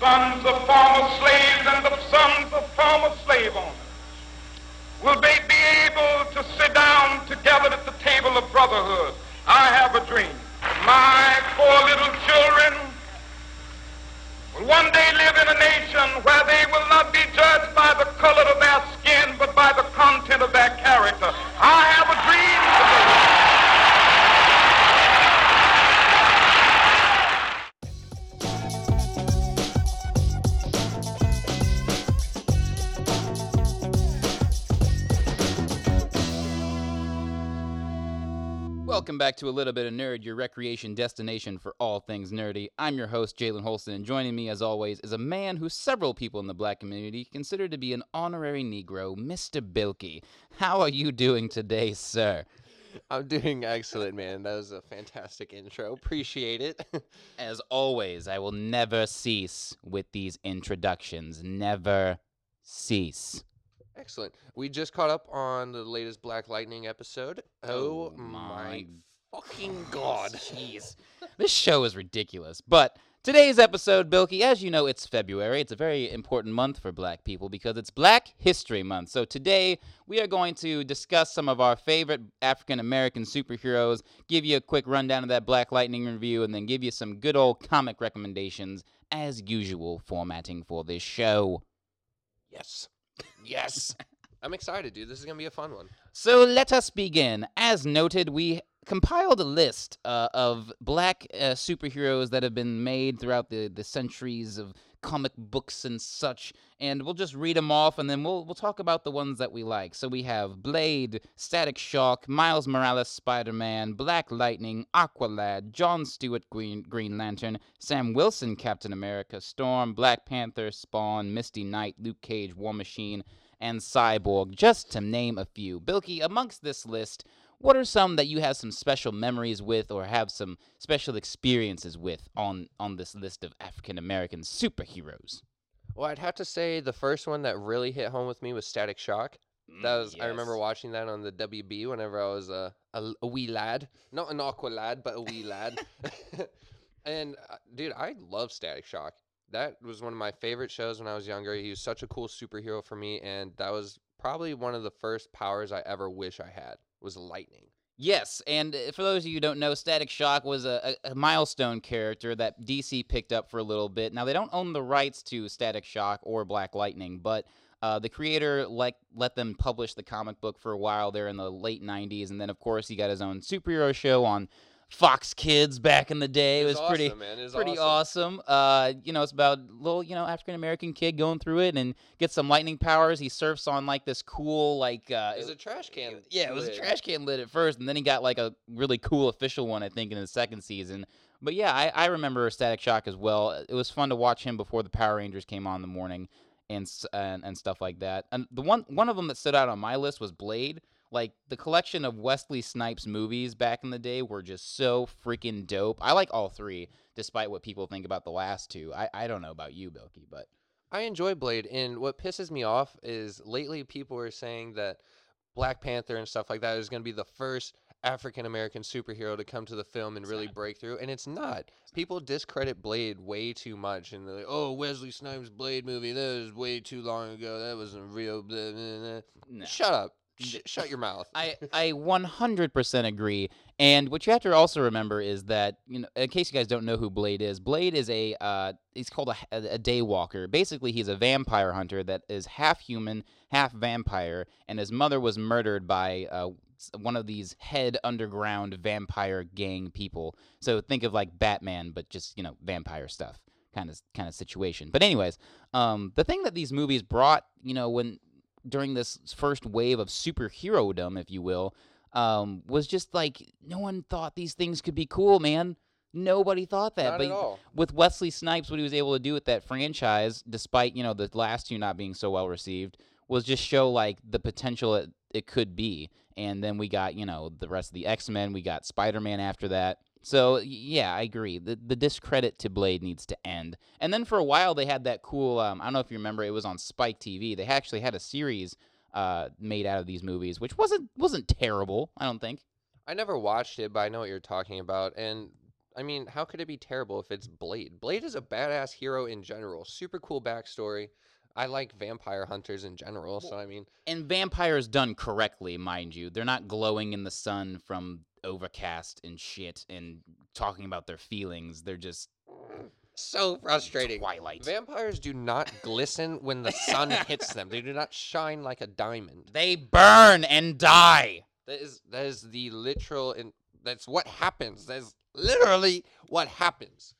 sons of former slaves and the sons of former slave owners will they be able to sit down together at the table of brotherhood. I have a dream. My four little children will one day live in a nation where they will not be judged by the color of their skin, but by the content of their character. I have a dream today. Welcome back to a little bit of nerd, your recreation destination for all things nerdy. I'm your host, Jalen Holsten, and joining me, as always, is a man who several people in the black community consider to be an honorary Negro, Mr. Bilkey. How are you doing today, sir? I'm doing excellent, man. That was a fantastic intro. Appreciate it. As always, I will never cease with these introductions. Never cease. Excellent. We just caught up on the latest Black Lightning episode. Oh, oh my fucking god. Jeez. this show is ridiculous. But today's episode, Bilky, as you know, it's February. It's a very important month for black people because it's Black History Month. So today, we are going to discuss some of our favorite African American superheroes, give you a quick rundown of that Black Lightning review, and then give you some good old comic recommendations, as usual, formatting for this show. Yes. Yes. I'm excited, dude. This is going to be a fun one. So let us begin. As noted, we compiled a list uh, of black uh, superheroes that have been made throughout the, the centuries of comic books and such, and we'll just read them off, and then we'll we'll talk about the ones that we like. So we have Blade, Static Shock, Miles Morales, Spider-Man, Black Lightning, Aqualad, John Stewart, Green Green Lantern, Sam Wilson, Captain America, Storm, Black Panther, Spawn, Misty Knight, Luke Cage, War Machine, and Cyborg, just to name a few. Bilky, amongst this list, what are some that you have some special memories with or have some special experiences with on on this list of African American superheroes? Well, I'd have to say the first one that really hit home with me was Static Shock. That was I remember Mm, watching that on the WB whenever I was a, a, a wee lad, not an aqua lad, but a wee lad. and uh, dude, I love Static Shock. That was one of my favorite shows when I was younger. He was such a cool superhero for me, and that was probably one of the first powers I ever wish I had was lightning. Yes, and uh, for those of you who don't know, Static Shock was a, a, milestone character that DC picked up for a little bit. Now they don't own the rights to Static Shock or Black Lightning, but uh, the creator like let them publish the comic book for a while there in the late '90s, and then of course he got his own superhero show on Fox Kids back in the day. It was, pretty awesome, man. It was pretty awesome. awesome. Uh, you know, it's about a little, you know, African American kid going through it and gets some lightning powers. He surfs on like this cool, like uh, It was a trash can. yeah, it was a trash can lid at first, and then he got like a really cool official one, I think, in the second season. But yeah, I, I remember Static Shock as well. It was fun to watch him before the Power Rangers came on in the morning, and and, and stuff like that. And the one one of them that stood out on my list was Blade. Like the collection of Wesley Snipes movies back in the day were just so freaking dope. I like all three, despite what people think about the last two. I, I don't know about you, Bilky, but I enjoy Blade, and what pisses me off is lately people are saying that Black Panther and stuff like that is going to be the first African American superhero to come to the film and really break through, and it's not. People discredit Blade way too much, and they're like, "Oh, Wesley Snipes' Blade movie, that was way too long ago. That wasn't real." Blah, blah, blah." no. Shut up. Sh- shut your mouth. I, I 100% agree. And what you have to also remember is that, you know, in case you guys don't know who Blade is, Blade is a, uh, he's called a, a, a daywalker. Basically, he's a vampire hunter that is half human, half vampire, and his mother was murdered by uh, one of these head underground vampire gang people. So think of like Batman, but just, you know, vampire stuff kind of kind of situation. But anyways, um, the thing that these movies brought, you know, when during this first wave of superherodom, if you will, um, was just like no one thought these things could be cool, man. Nobody thought that. Not but with Wesley Snipes, what he was able to do with that franchise, despite you know the last two not being so well received, was just show like the potential it, it could be. And then we got, you know, the rest of the X Men. We got Spider Man after that. So yeah, I agree. The the discredit to Blade needs to end. And then for a while they had that cool. Um, I don't know if you remember. It was on Spike TV. They actually had a series uh, made out of these movies, which wasn't wasn't terrible. I don't think. I never watched it, but I know what you're talking about. And I mean, how could it be terrible if it's Blade? Blade is a badass hero in general. Super cool backstory. I like vampire hunters in general, so I mean, And vampires done correctly, mind you. They're not glowing in the sun from overcast and shit and talking about their feelings. They're just so frustrating. Twilight. Vampires do not glisten when the sun hits them. They do not shine like a diamond. they burn and die. That is that is the literal and that's what happens. That's literally what happens.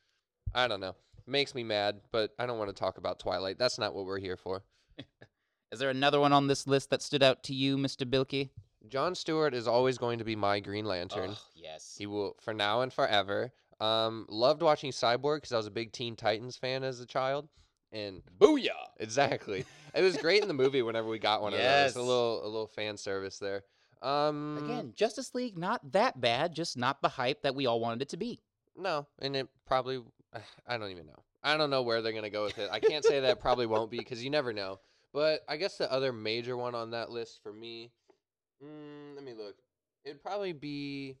I don't know. Makes me mad, but I don't want to talk about Twilight. That's not what we're here for. Is there another one on this list that stood out to you, Mr. Bilkey? John Stewart is always going to be my Green Lantern. Yes. He will for now and forever. Um, loved watching Cyborg because I was a big Teen Titans fan as a child, and Booyah! exactly, it was great in the movie whenever we got one of those. A little, a little fan service there. Um, Again, Justice League not that bad, just not the hype that we all wanted it to be. no, and it probably, I don't even know. I don't know where they're gonna go with it. I can't say that it probably won't be because you never know. But I guess the other major one on that list for me, mm, let me look. It'd probably be.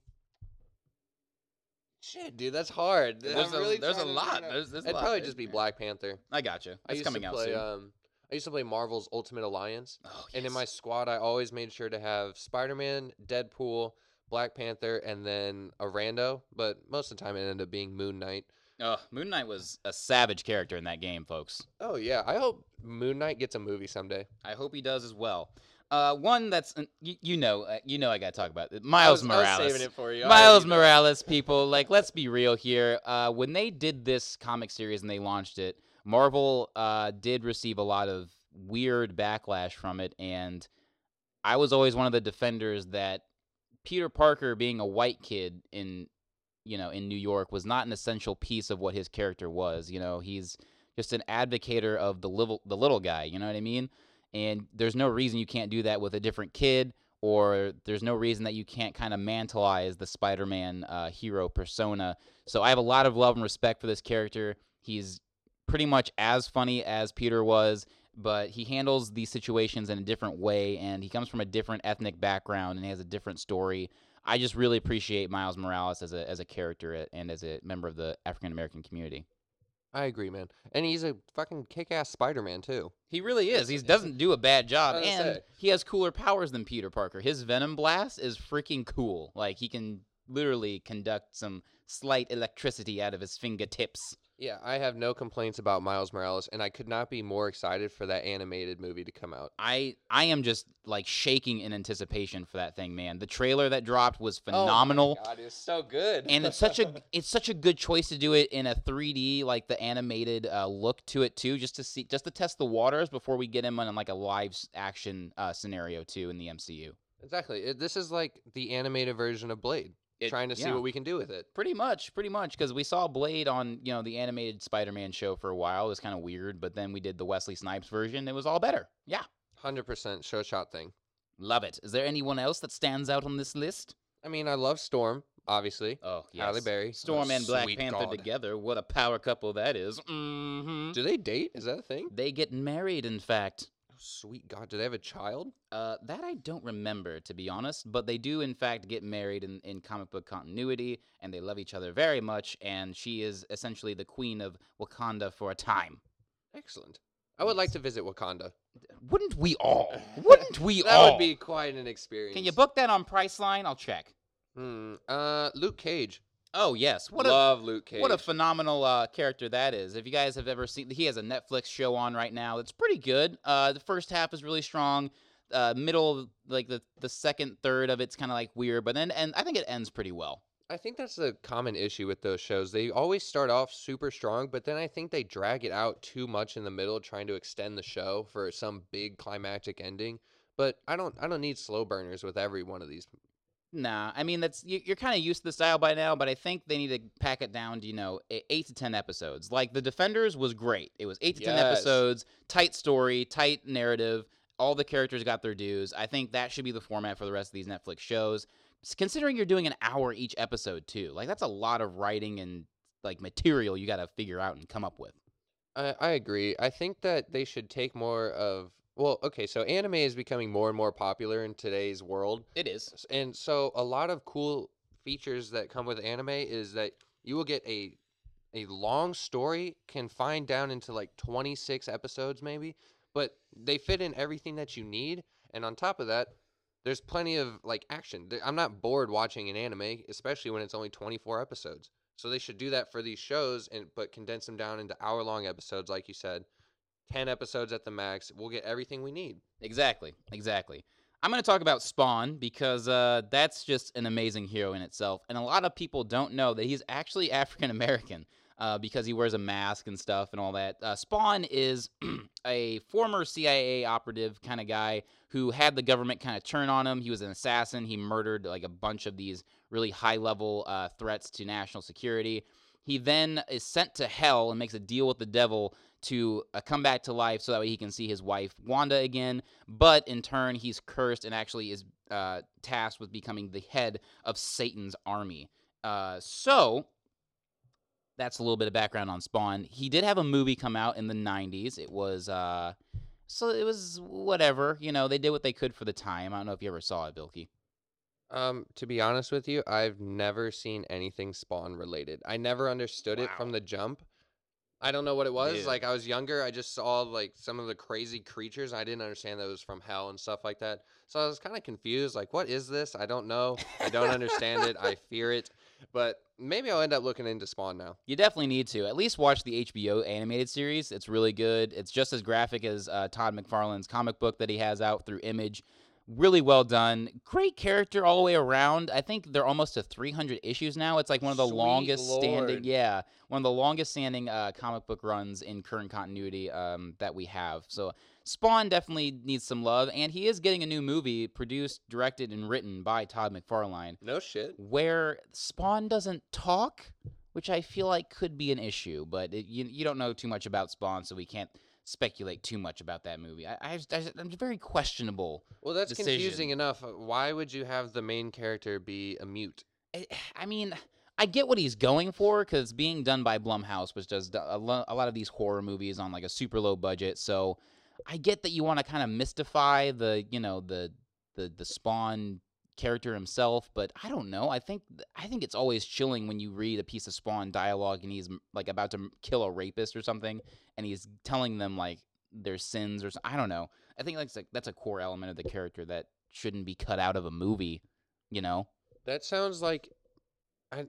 Shit, dude, that's hard. There's I'm a- really there's a trying to lot. figure it out. There's- there's a It'd lot. probably just be Black Panther. I gotcha. I It's used coming to out play, soon. Um, I used to play Marvel's Ultimate Alliance, oh, and in yes. my squad, I always made sure to have Spider-Man, Deadpool, Black Panther, and then a rando. But most of the time, it ended up being Moon Knight. Oh, Moon Knight was a savage character in that game, folks. Oh yeah, I hope Moon Knight gets a movie someday. I hope he does as well. Uh, one that's uh, you, you know uh, you know I gotta talk about it. Miles Morales. I was saving it for you. Miles Morales, people, like, let's be real here. Uh, when they did this comic series and they launched it, Marvel uh, did receive a lot of weird backlash from it, and I was always one of the defenders that Peter Parker being a white kid in, you know, in New York was not an essential piece of what his character was. You know, he's just an advocator of the little the little guy. You know what I mean? And there's no reason you can't do that with a different kid or there's no reason that you can't kind of mantleize the Spider-Man uh, hero persona. So I have a lot of love and respect for this character. He's pretty much as funny as Peter was, but he handles these situations in a different way, and he comes from a different ethnic background and he has a different story. I just really appreciate Miles Morales as a as a character and as a member of the African American community. I agree, man. And he's a fucking kick-ass Spider-Man too. He really is. He doesn't do a bad job, I was gonna and say. he has cooler powers than Peter Parker. His Venom Blast is freaking cool. Like he can literally conduct some slight electricity out of his fingertips. Yeah, I have no complaints about Miles Morales, and I could not be more excited for that animated movie to come out. I I am just like shaking in anticipation for that thing, man. The trailer that dropped was phenomenal. Oh phenomenal. God, it's so good. and it's such a it's such a good choice to do it in a 3D like the animated uh, look to it too, just to see just to test the waters before we get him on like a live action uh, scenario too in the MCU. exactly. This is like the animated version of Blade, It- trying to see yeah. what we can do with it. Pretty much, pretty much, because we saw Blade on you know the animated Spider-Man show for a while. It was kind of weird, but then we did the Wesley Snipes version. It was all better. Yeah, Hundred percent show shot thing. love it. Is there anyone else that stands out on this list? I mean, I love Storm, obviously. Oh, yes. Halle Berry. Storm Oh, and Black Panther God. together. What a power couple that is. Mm-hmm. Do they date? Is that a thing? They get married, in fact. Sweet God, do they have a child? Uh, that I don't remember, to be honest, but they do, in fact, get married in, in comic book continuity, and they love each other very much, and she is essentially the queen of Wakanda for a time. Excellent. I would like to visit Wakanda. Wouldn't we all? Wouldn't we that all? would be quite an experience. Can you book that on Priceline? I'll check. Hmm. Uh, Luke Cage. Oh yes, what a love Luke Cage. what a phenomenal uh, character that is. If you guys have ever seen, he has a Netflix show on right now. It's pretty good. Uh, the first half is really strong. Uh, middle, like the the second third of it's kind of like weird, but then and I think it ends pretty well. I think that's a common issue with those shows. They always start off super strong, but then I think they drag it out too much in the middle, trying to extend the show for some big climactic ending. But I don't, I don't need slow burners with every one of these. Nah, I mean that's you, you're kind of used to the style by now, but I think they need to pack it down to you know eight to ten episodes. Like the Defenders was great. It was eight to ten episodes, tight story, tight narrative, All the characters got their dues. I think that should be the format for the rest of these Netflix shows. Considering you're doing an hour each episode too, like that's a lot of writing and like material you got to figure out and come up with. I, I agree. I think that they should take more of well, okay, so anime is becoming more and more popular in today's world. It is. And so a lot of cool features that come with anime is that you will get a a long story confined down into like 26 episodes maybe, but they fit in everything that you need and on top of that there's plenty of like action. I'm not bored watching an anime, especially when it's only 24 episodes. So they should do that for these shows and but condense them down into hour long episodes like you said. 10 episodes at the max. We'll get everything we need. Exactly, exactly. I'm going to talk about Spawn because uh, that's just an amazing hero in itself. And a lot of people don't know that he's actually African American uh, because he wears a mask and stuff and all that. Uh, Spawn is a former CIA operative kind of guy who had the government kind of turn on him. He was an assassin. He murdered like a bunch of these really high level uh, threats to national security. He then is sent to hell and makes a deal with the devil to uh, come back to life so that way he can see his wife Wanda again. But in turn, he's cursed and actually is uh, tasked with becoming the head of Satan's army. Uh, so that's a little bit of background on Spawn. He did have a movie come out in the '90s. It was uh, so it was whatever. You know, they did what they could for the time. I don't know if you ever saw it, Bilky. Um, to be honest with you, I've never seen anything Spawn related. I never understood it from the jump. I don't know what it was. Dude. Like I was younger, I just saw like some of the crazy creatures. I didn't understand that it was from hell and stuff like that. So I was kind of confused. Like, what is this? I don't know. I don't understand it. I fear it. But maybe I'll end up looking into Spawn now. You definitely need to at least watch the HBO animated series. It's really good. It's just as graphic as uh, Todd McFarlane's comic book that he has out through Image. Really well done. Great character all the way around. I think they're almost to 300 issues now. It's like one of the Sweet longest standing, yeah, one of the longest standing uh, comic book runs in current continuity um, that we have. So Spawn definitely needs some love, and he is getting a new movie produced, directed, and written by Todd McFarlane No shit. where Spawn doesn't talk, which I feel like could be an issue. But it, you you don't know too much about Spawn, so we can't speculate too much about that movie. I, I, I I'm very questionable. Well, that's Decision. confusing enough. Uh, why would you have the main character be a mute? I, I mean. I get what he's going for because being done by Blumhouse, which does a lo- a lot of these horror movies on like a super low budget. So I get that you want to kind of mystify the, you know, the the the Spawn character himself, but I don't know. I think I think it's always chilling when you read a piece of Spawn dialogue and he's like about to kill a rapist or something, and he's telling them like their sins or I don't know. I think like that's a core element of the character that shouldn't be cut out of a movie. You know? That sounds like,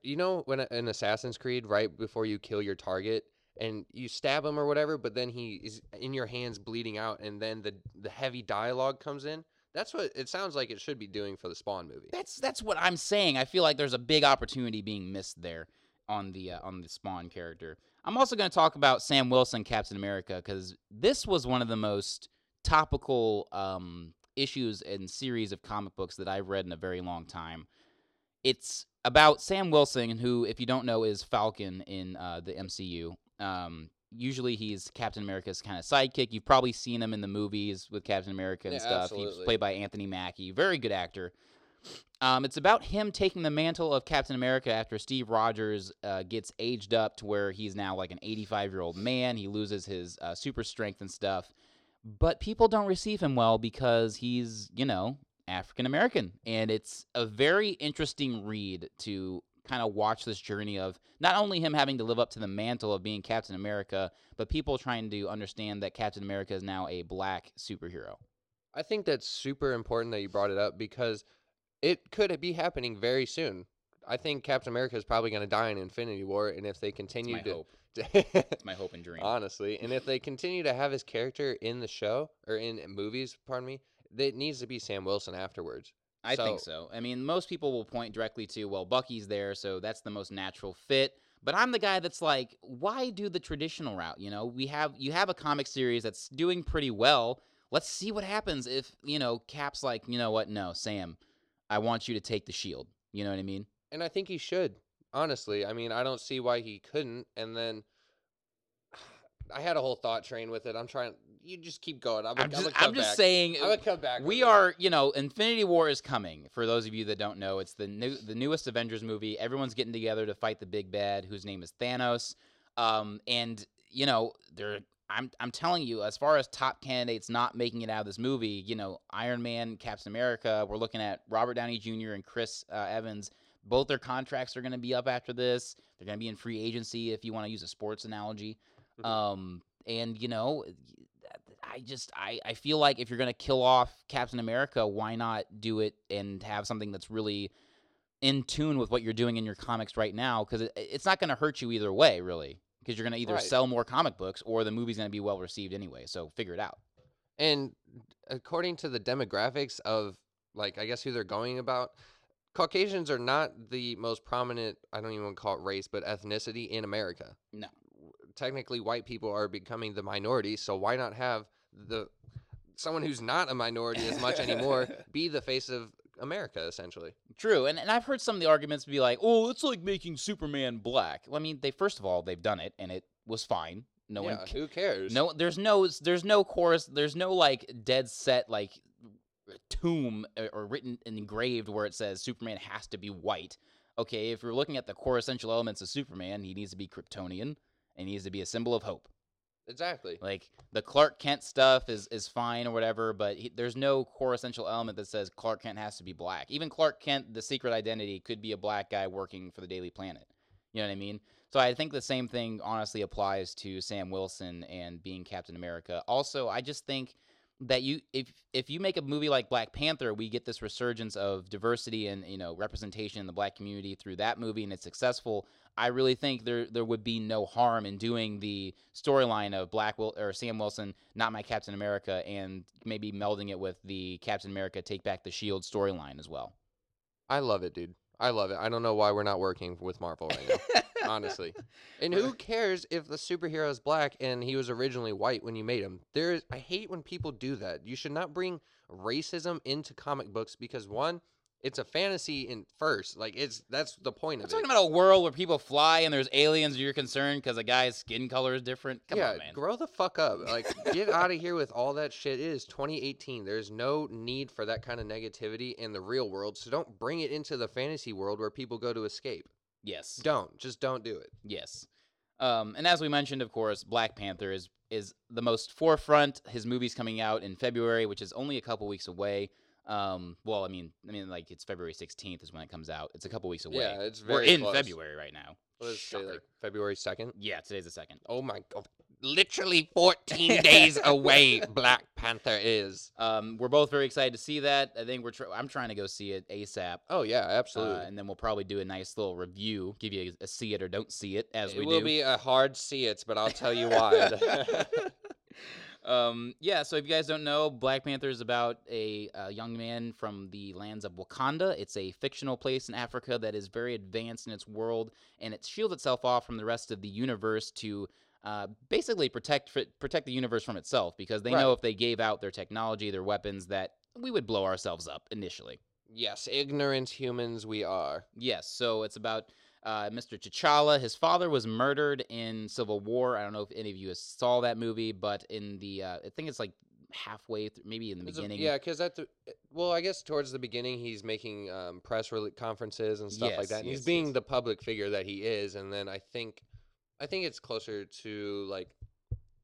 you know, when in Assassin's Creed, right before you kill your target and you stab him or whatever, but then he is in your hands bleeding out, and then the the heavy dialogue comes in. That's what it sounds like it should be doing for the Spawn movie. That's that's what I'm saying. I feel like there's a big opportunity being missed there on the uh, on the Spawn character. I'm also going to talk about Sam Wilson, Captain America, because this was one of the most topical um, issues and series of comic books that I've read in a very long time. It's about Sam Wilson, who, if you don't know, is Falcon in uh, the MCU. Um, usually, he's Captain America's kind of sidekick. You've probably seen him in the movies with Captain America and Yeah, stuff. He's played by Anthony Mackie, very good actor. Um, it's about him taking the mantle of Captain America after Steve Rogers uh, gets aged up to where he's now like an 85 year old man. He loses his uh, super strength and stuff. But people don't receive him well because he's, you know, African American. And it's a very interesting read to kind of watch this journey of not only him having to live up to the mantle of being Captain America, but people trying to understand that Captain America is now a black superhero. I think that's super important that you brought it up because it could be happening very soon. I think Captain America is probably going to die in Infinity War, and if they It's continue my to, hope. It's my hope and dream. honestly, and if they continue to have his character in the show or in movies, pardon me, it needs to be Sam Wilson afterwards. I think So- so. I mean, most people will point directly to, well, Bucky's there, so that's the most natural fit. But I'm the guy that's like, why do the traditional route? You know, we have you have a comic series that's doing pretty well. Let's see what happens if you know Cap's like, you know what? No, Sam, I want you to take the shield. You know what I mean? And I think he should. Honestly, I mean, I don't see why he couldn't. And then I had a whole thought train with it. I'm trying. You just keep going. I'm, I'm just, I'm just saying. I'm gonna come back. we are, you know, Infinity War is coming. For those of you that don't know, it's the new, the newest Avengers movie. Everyone's getting together to fight the big bad, whose name is Thanos. Um, and you know, they're, I'm, I'm telling you, as far as top candidates not making it out of this movie, you know, Iron Man, Captain America. We're looking at Robert Downey Jr. and Chris uh, Evans. Both their contracts are going to be up after this. They're going to be in free agency, if you want to use a sports analogy. Mhm. Um, and you know, I just I, I feel like if you're gonna kill off Captain America, why not do it and have something that's really in tune with what you're doing in your comics right now? Because it, it's not gonna hurt you either way, really. Because you're gonna either Right. sell more comic books or the movie's gonna be well received anyway. So figure it out. And according to the demographics of like I guess who they're going about, Caucasians are not the most prominent, I don't even want to call it race, but ethnicity in America. No. Technically white people are becoming the minority, so why not have the someone who's not a minority as much anymore be the face of America essentially? True, and, and I've heard some of the arguments be like, "Oh, it's like making Superman black." Well, I mean, they first of all they've done it and it was fine. No yeah, one who cares? No, there's no, there's no chorus. There's no like dead set like tomb or written and engraved where it says Superman has to be white. Okay, if you're looking at the core essential elements of Superman, he needs to be Kryptonian and he needs to be a symbol of hope. Exactly. Like the Clark Kent stuff is is fine or whatever, but he, there's no core essential element that says Clark Kent has to be black. Even Clark Kent, the secret identity, could be a black guy working for the Daily Planet. You know what I mean? So I think the same thing honestly applies to Sam Wilson and being Captain America. Also, I just think that you if if you make a movie like Black Panther, we get this resurgence of diversity and you know representation in the black community through that movie and it's successful. I really think there there would be no harm in doing the storyline of Black Wil- or Sam Wilson, not my Captain America, and maybe melding it with the Captain America Take Back the Shield storyline as well. I love it, dude. I love it. I don't know why we're not working with Marvel right now. honestly. And who cares if the superhero is black and he was originally white when you made him? There is I hate when people do that. You should not bring racism into comic books because one, it's a fantasy in first. Like it's that's the point of it. I'm of talking it. about a world where people fly and there's aliens. You're concerned because a guy's skin color is different. Come yeah, on, man. grow the fuck up. Like get out of here with all that shit. It is 2018. There's no need for that kind of negativity in the real world. So don't bring it into the fantasy world where people go to escape. yes. Don't. Just don't do it. Yes. Um, and as we mentioned, of course, Black Panther is is the most forefront. His movie's coming out in February, which is only a couple weeks away. Um, well, I mean, I mean, like it's February 16th is when it comes out. It's a couple weeks away. Yeah, it's very. We're in close. February right now. What it say, Shocker. like February 2nd? Yeah, today's the second. Oh my god. Literally 14 days away, Black Panther is. Um, we're both very excited to see that. I think we're. Tr- I'm trying to go see it ASAP. Oh, yeah, Uh, absolutely. and then we'll probably do a nice little review, give you a, a see it or don't see it as it we will be a hard see it, but I'll tell you why. um, yeah, so if you guys don't know, Black Panther is about a, uh young man from the lands of Wakanda. It's a fictional place in Africa that is very advanced in its world, and it shields itself off from the rest of the universe to uh, basically protect protect the universe from itself because they know if they gave out their technology, their weapons, that we would blow ourselves up initially. yes, ignorant humans we are. Yes, so it's about uh, Mr. T'Challa. His father was murdered in Civil War. I don't know if any of you saw that movie, but in the uh, I think it's like halfway through, maybe in the It's a- beginning. yeah, because at the well, I guess towards the beginning he's making um, press conferences and stuff Yes, like that. And yes, he's being yes. the public figure that he is, and then I think, I think it's closer to like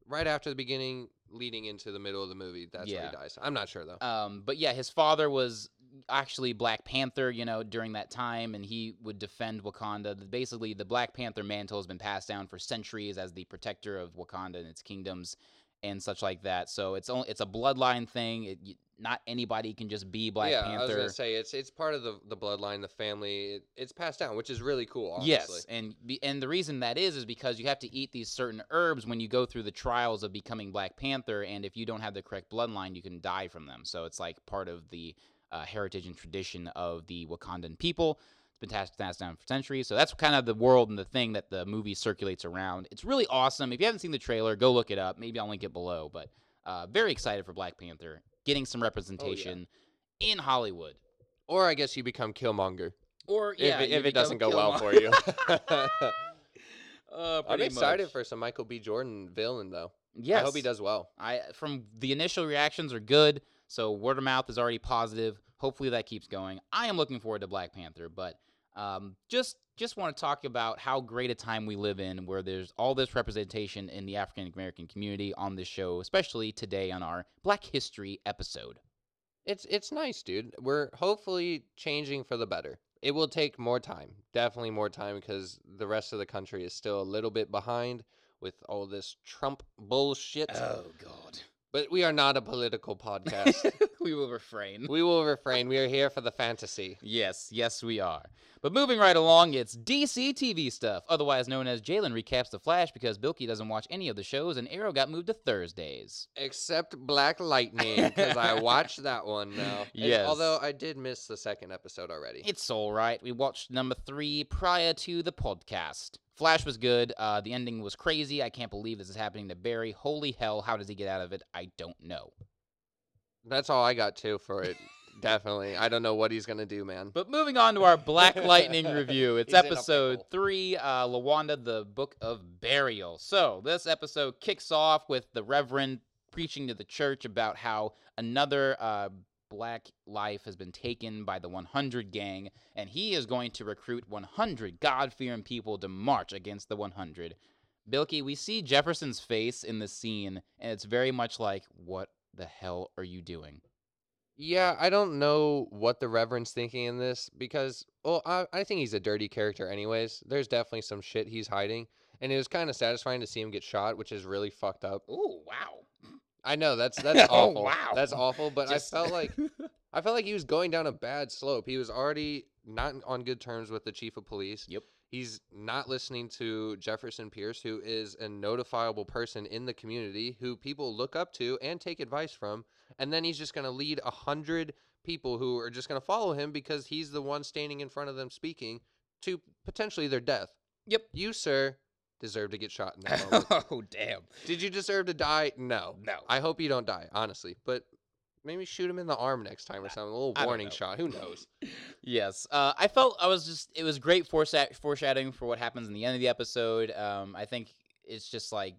right after the beginning, leading into the middle of the movie. That's where he dies. I'm not sure though. Um, but yeah, his father was actually Black Panther, you know, during that time, and he would defend Wakanda. Basically, the Black Panther mantle has been passed down for centuries as the protector of Wakanda and its kingdoms and such like that. So it's only it's a bloodline thing. It, not anybody can just be Black yeah, I was Panther. gonna say it's it's part of the the bloodline, the family. It, it's passed down, which is really cool. Honestly. Yes, and and the reason that is is because you have to eat these certain herbs when you go through the trials of becoming Black Panther, and if you don't have the correct bloodline, you can die from them. So it's like part of the uh, heritage and tradition of the Wakandan people. It's been passed, passed down for centuries. So that's kind of the world and the thing that the movie circulates around. It's really awesome. If you haven't seen the trailer, go look it up. Maybe I'll link it below. But uh, very excited for Black Panther getting some representation in Hollywood. Or I guess you become Killmonger Or if yeah, it, you if it doesn't go well for you. Uh, I'm excited much. for some Michael B. Jordan villain though. Yes. I hope he does well. I from the initial reactions are good, so word of mouth is already positive. Hopefully that keeps going. I am looking forward to Black Panther, but um, just just want to talk about how great a time we live in, where there's all this representation in the African American community on this show, especially today on our Black History episode. It's it's nice, dude. We're hopefully changing for the better. It will take more time, definitely more time, because the rest of the country is still a little bit behind with all this Trump bullshit. Oh God, But we are not a political podcast. we will refrain. we will refrain. We are here for the fantasy. Yes, yes, we are. But moving right along, it's DC TV stuff, otherwise known as Jalen recaps The Flash because Bilky doesn't watch any of the shows and Arrow got moved to Thursdays. Except Black Lightning, because I watched that one now. Yes. Although I did miss the second episode already. It's all right. We watched number three prior to the podcast. Flash was good. Uh, the ending was crazy. I can't believe this is happening to Barry. Holy hell, how does he get out of it? I don't know. That's all I got too for it. Definitely. I don't know what he's gonna do, man. But moving on to our Black Lightning review, it's He's episode three, uh, Lawanda, the Book of Burial. So this episode kicks off with the Reverend preaching to the church about how another uh, black life has been taken by the 100 gang, and he is going to recruit 100 God-fearing people to march against the 100. Bilky, we see Jefferson's face in this scene, and it's very much like, what the hell are you doing? Yeah, I don't know what the Reverend's thinking in this because, well, I, I think he's a dirty character, anyways. There's definitely some shit he's hiding, and it was kind of satisfying to see him get shot, which is really fucked up. Ooh, wow. I know that's that's Oh, awful. wow. That's awful, but Just- I felt like I felt like he was going down a bad slope. He was already not on good terms with the chief of police. Yep. He's not listening to Jefferson Pierce, who is a notifiable person in the community who people look up to and take advice from. And then he's just going to lead a hundred people who are just going to follow him because he's the one standing in front of them speaking to potentially their death. Yep. You, sir, deserve to get shot in that moment. oh, damn. Did you deserve to die? No. No. I hope you don't die, honestly. But maybe shoot him in the arm next time or something. A little warning shot. Who knows? Yes, uh, I felt I was just it was great foreshadowing for what happens in the end of the episode. Um, I think it's just like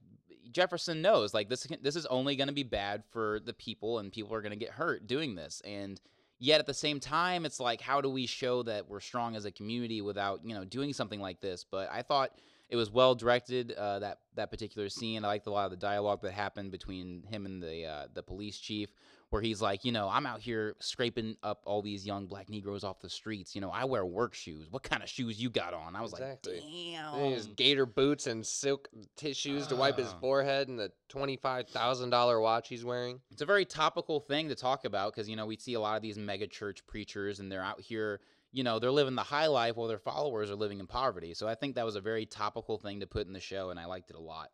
Jefferson knows like this this is only going to be bad for the people and people are going to get hurt doing this and yet at the same time it's like how do we show that we're strong as a community without you know doing something like this but i thought it was well directed uh, that that particular scene i liked a lot of the dialogue that happened between him and the uh, the police chief where he's like you know i'm out here scraping up all these young black negroes off the streets you know i wear work shoes what kind of shoes you got on i was Exactly. like And he has damn gator boots and silk tissues to wipe his Ah. forehead and the twenty-five thousand dollar watch he's wearing. it's a very topical thing to talk about because you know we see a lot of these mega church preachers and they're out here you know they're living the high life while their followers are living in poverty so i think that was a very topical thing to put in the show and i liked it a lot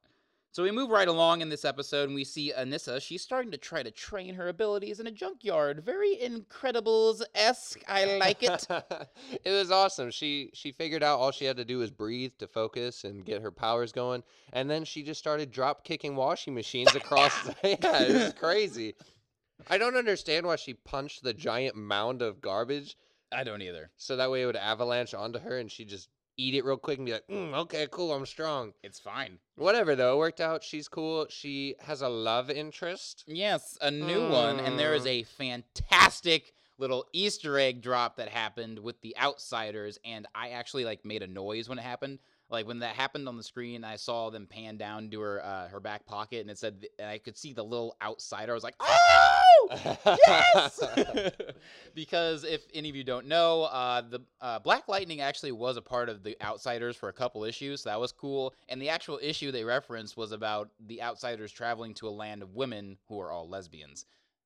so we move right along in this episode and we see anissa she's starting to try to train her abilities in a junkyard very incredibles-esque i like it it was awesome. She she figured out all she had to do was breathe to focus and get her powers going, and then she just started drop kicking washing machines across. the, yeah, it was crazy. I don't understand why she punched the giant mound of garbage i don't either so that way it would avalanche onto her and she'd just eat it real quick and be like, mm, okay, cool, I'm strong. it's fine Whatever though, it worked out. She's cool. She has a love interest. Yes, a new one, and there is Mm. a fantastic little Easter egg drop that happened with the Outsiders, and I actually like made a noise when it happened. Like when that happened on the screen, I saw them pan down to her uh, her back pocket, and it said, and I could see the little outsider. I was like, oh, yes! because if any of you don't know, uh, the uh, Black Lightning actually was a part of the Outsiders for a couple issues, so that was cool. And the actual issue they referenced was about the Outsiders traveling to a land of women who are all lesbians,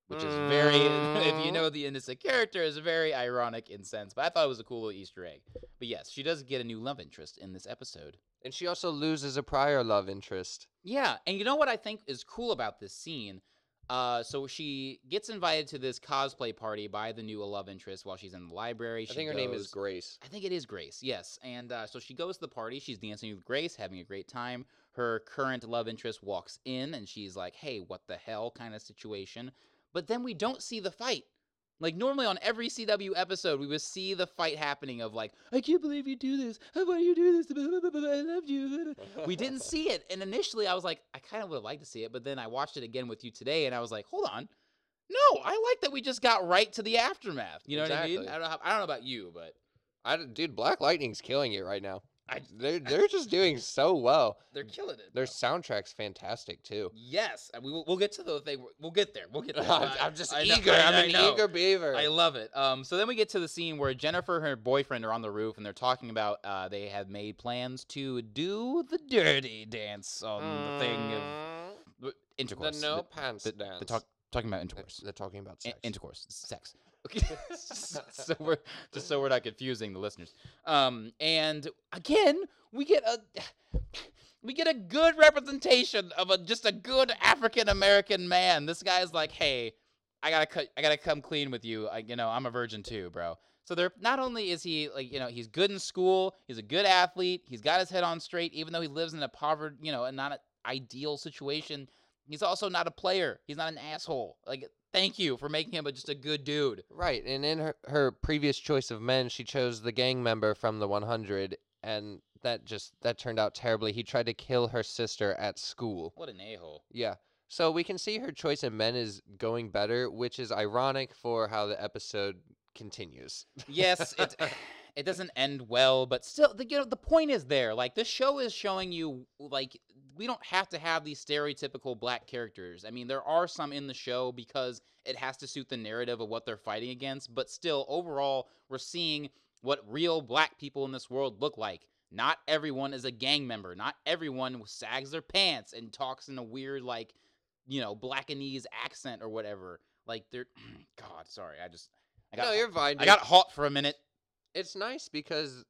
which is very, if you Mm. know the Anissa character, is very ironic in sense. But I thought it was a cool little Easter egg. But yes, she does get a new love interest in this episode. and she also loses a prior love interest. Yeah, and you know what I think is cool about this scene? Uh, so she gets invited to this cosplay party by the new love interest while she's in the library. I think her name is Grace. I think it is Grace, yes. And uh, so she goes to the party. She's dancing with Grace, having a great time. Her current love interest walks in, and she's like, "Hey, what the hell?" kind of situation. But then we don't see the fight. Like normally on every CW episode, we would see the fight happening of like, I can't believe you do this. How about you do this? I love you. We didn't see it, and initially I was like, I kind of would have liked to see it, but then I watched it again with you today, and I was like, hold on, no, I like that we just got right to the aftermath. You know what I mean? I don't know. How, I don't know about you, but I, dude, Black Lightning's killing it right now. I- they're they're just doing so well. they're killing it. Their soundtrack's fantastic too. Yes, and we will, we'll get to the thing. We'll get there. We'll get there. I'm, I- I'm just I eager. I- I'm I an know. eager beaver. I love it. Um, so then we get to the scene where Jennifer and her boyfriend are on the roof and they're talking about uh, they have made plans to do the dirty dance on the thing of Mm, intercourse. the no The- pants the- dance. the talk, talking about intercourse. They're talking about I- sex. intercourse, sex. Okay, so we're just so we're not confusing the listeners. Um, and again, we get a we get a good representation of a just a good African American man. This guy's like, hey, I gotta cut, I gotta come clean with you. I, you know, I'm a virgin too, bro. So they're not only is he like, you know, he's good in school, he's a good athlete, he's got his head on straight, even though he lives in a poverty, you know, and not an ideal situation. He's also not a player. He's not an asshole. Like, thank you for making him a, just a good dude. Right, and in her, her previous choice of men, she chose the gang member from the 100, and that just that turned out terribly. He tried to kill her sister at school. What an a hole. Yeah. So we can see her choice of men is going better, which is ironic for how the episode continues. Yes, it it doesn't end well, but still, the, you know, the point is there. Like this show is showing you, like we don't have to have these stereotypical black characters. I mean, there are some in the show because it has to suit the narrative of what they're fighting against. But still, overall, we're seeing what real black people in this world look like. Not everyone is a gang member. Not everyone sags their pants and talks in a weird, like, you know, blackanese accent or whatever. Like they're, God, sorry, I just, I got, no, you're fine. I got hot for a minute. It's nice because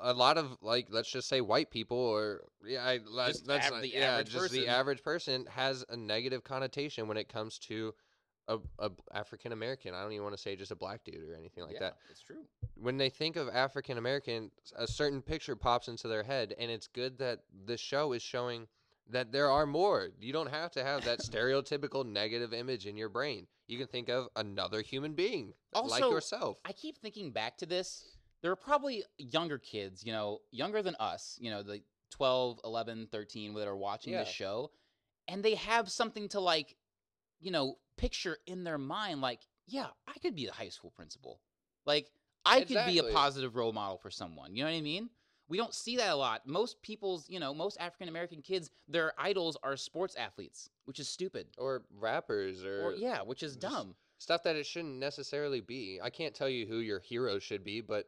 a lot of like let's just say white people or yeah I, let's, Just let's av- not- the yeah average just person. the average person has a negative connotation when it comes to a, a African American. I don't even want to say just a black dude or anything like that. It's true. When they think of African American, a certain picture pops into their head, and it's good that this show is showing that there are more. You don't have to have that stereotypical negative image in your brain. You can think of another human being like yourself. I keep thinking back to this. There are probably younger kids, you know, younger than us, you know, the 12, 11, 13 that are watching this show, and they have something to like, you know, picture in their mind like, yeah, I could be the high school principal. Like, I could be a positive role model for someone. You know what I mean? We don't see that a lot. Most people's, you know, most African American kids, their idols are sports athletes, which is stupid. or rappers or, Or yeah, which is dumb. stuff that it shouldn't necessarily be. I can't tell you who your hero should be, but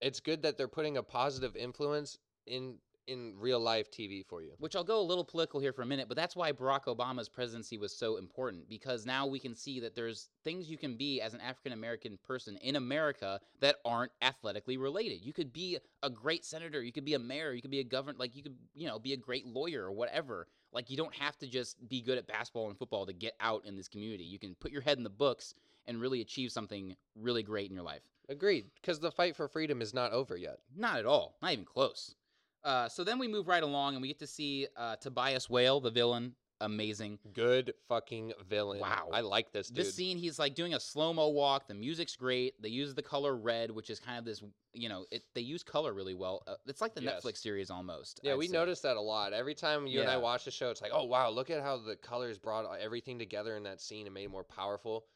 it's good that they're putting a positive influence in in real life TV for you. which I'll go a little political here for a minute, but that's why Barack Obama's presidency was so important because now we can see that there's things you can be as an African American person in America that aren't athletically related. You could be a great senator, you could be a mayor, you could be a governor, like you could, you know, be a great lawyer or whatever. Like you don't have to just be good at basketball and football to get out in this community. You can put your head in the books and really achieve something really great in your life. Agreed, because the fight for freedom is not over yet. Not at all. Not even close. Uh, so then we move right along and we get to see uh, Tobias Whale, the villain. Amazing. Good fucking villain. Wow. I like this dude. This scene, he's like doing a slow mo walk. The music's great. They use the color red, which is kind of this, you know, it, they use color really well. Uh, it's like the Yes. Netflix series almost. yeah, I'd we say. noticed that a lot. Every time you and I watch the show, it's like, oh wow, look at how the colors brought everything together in that scene and made it more powerful.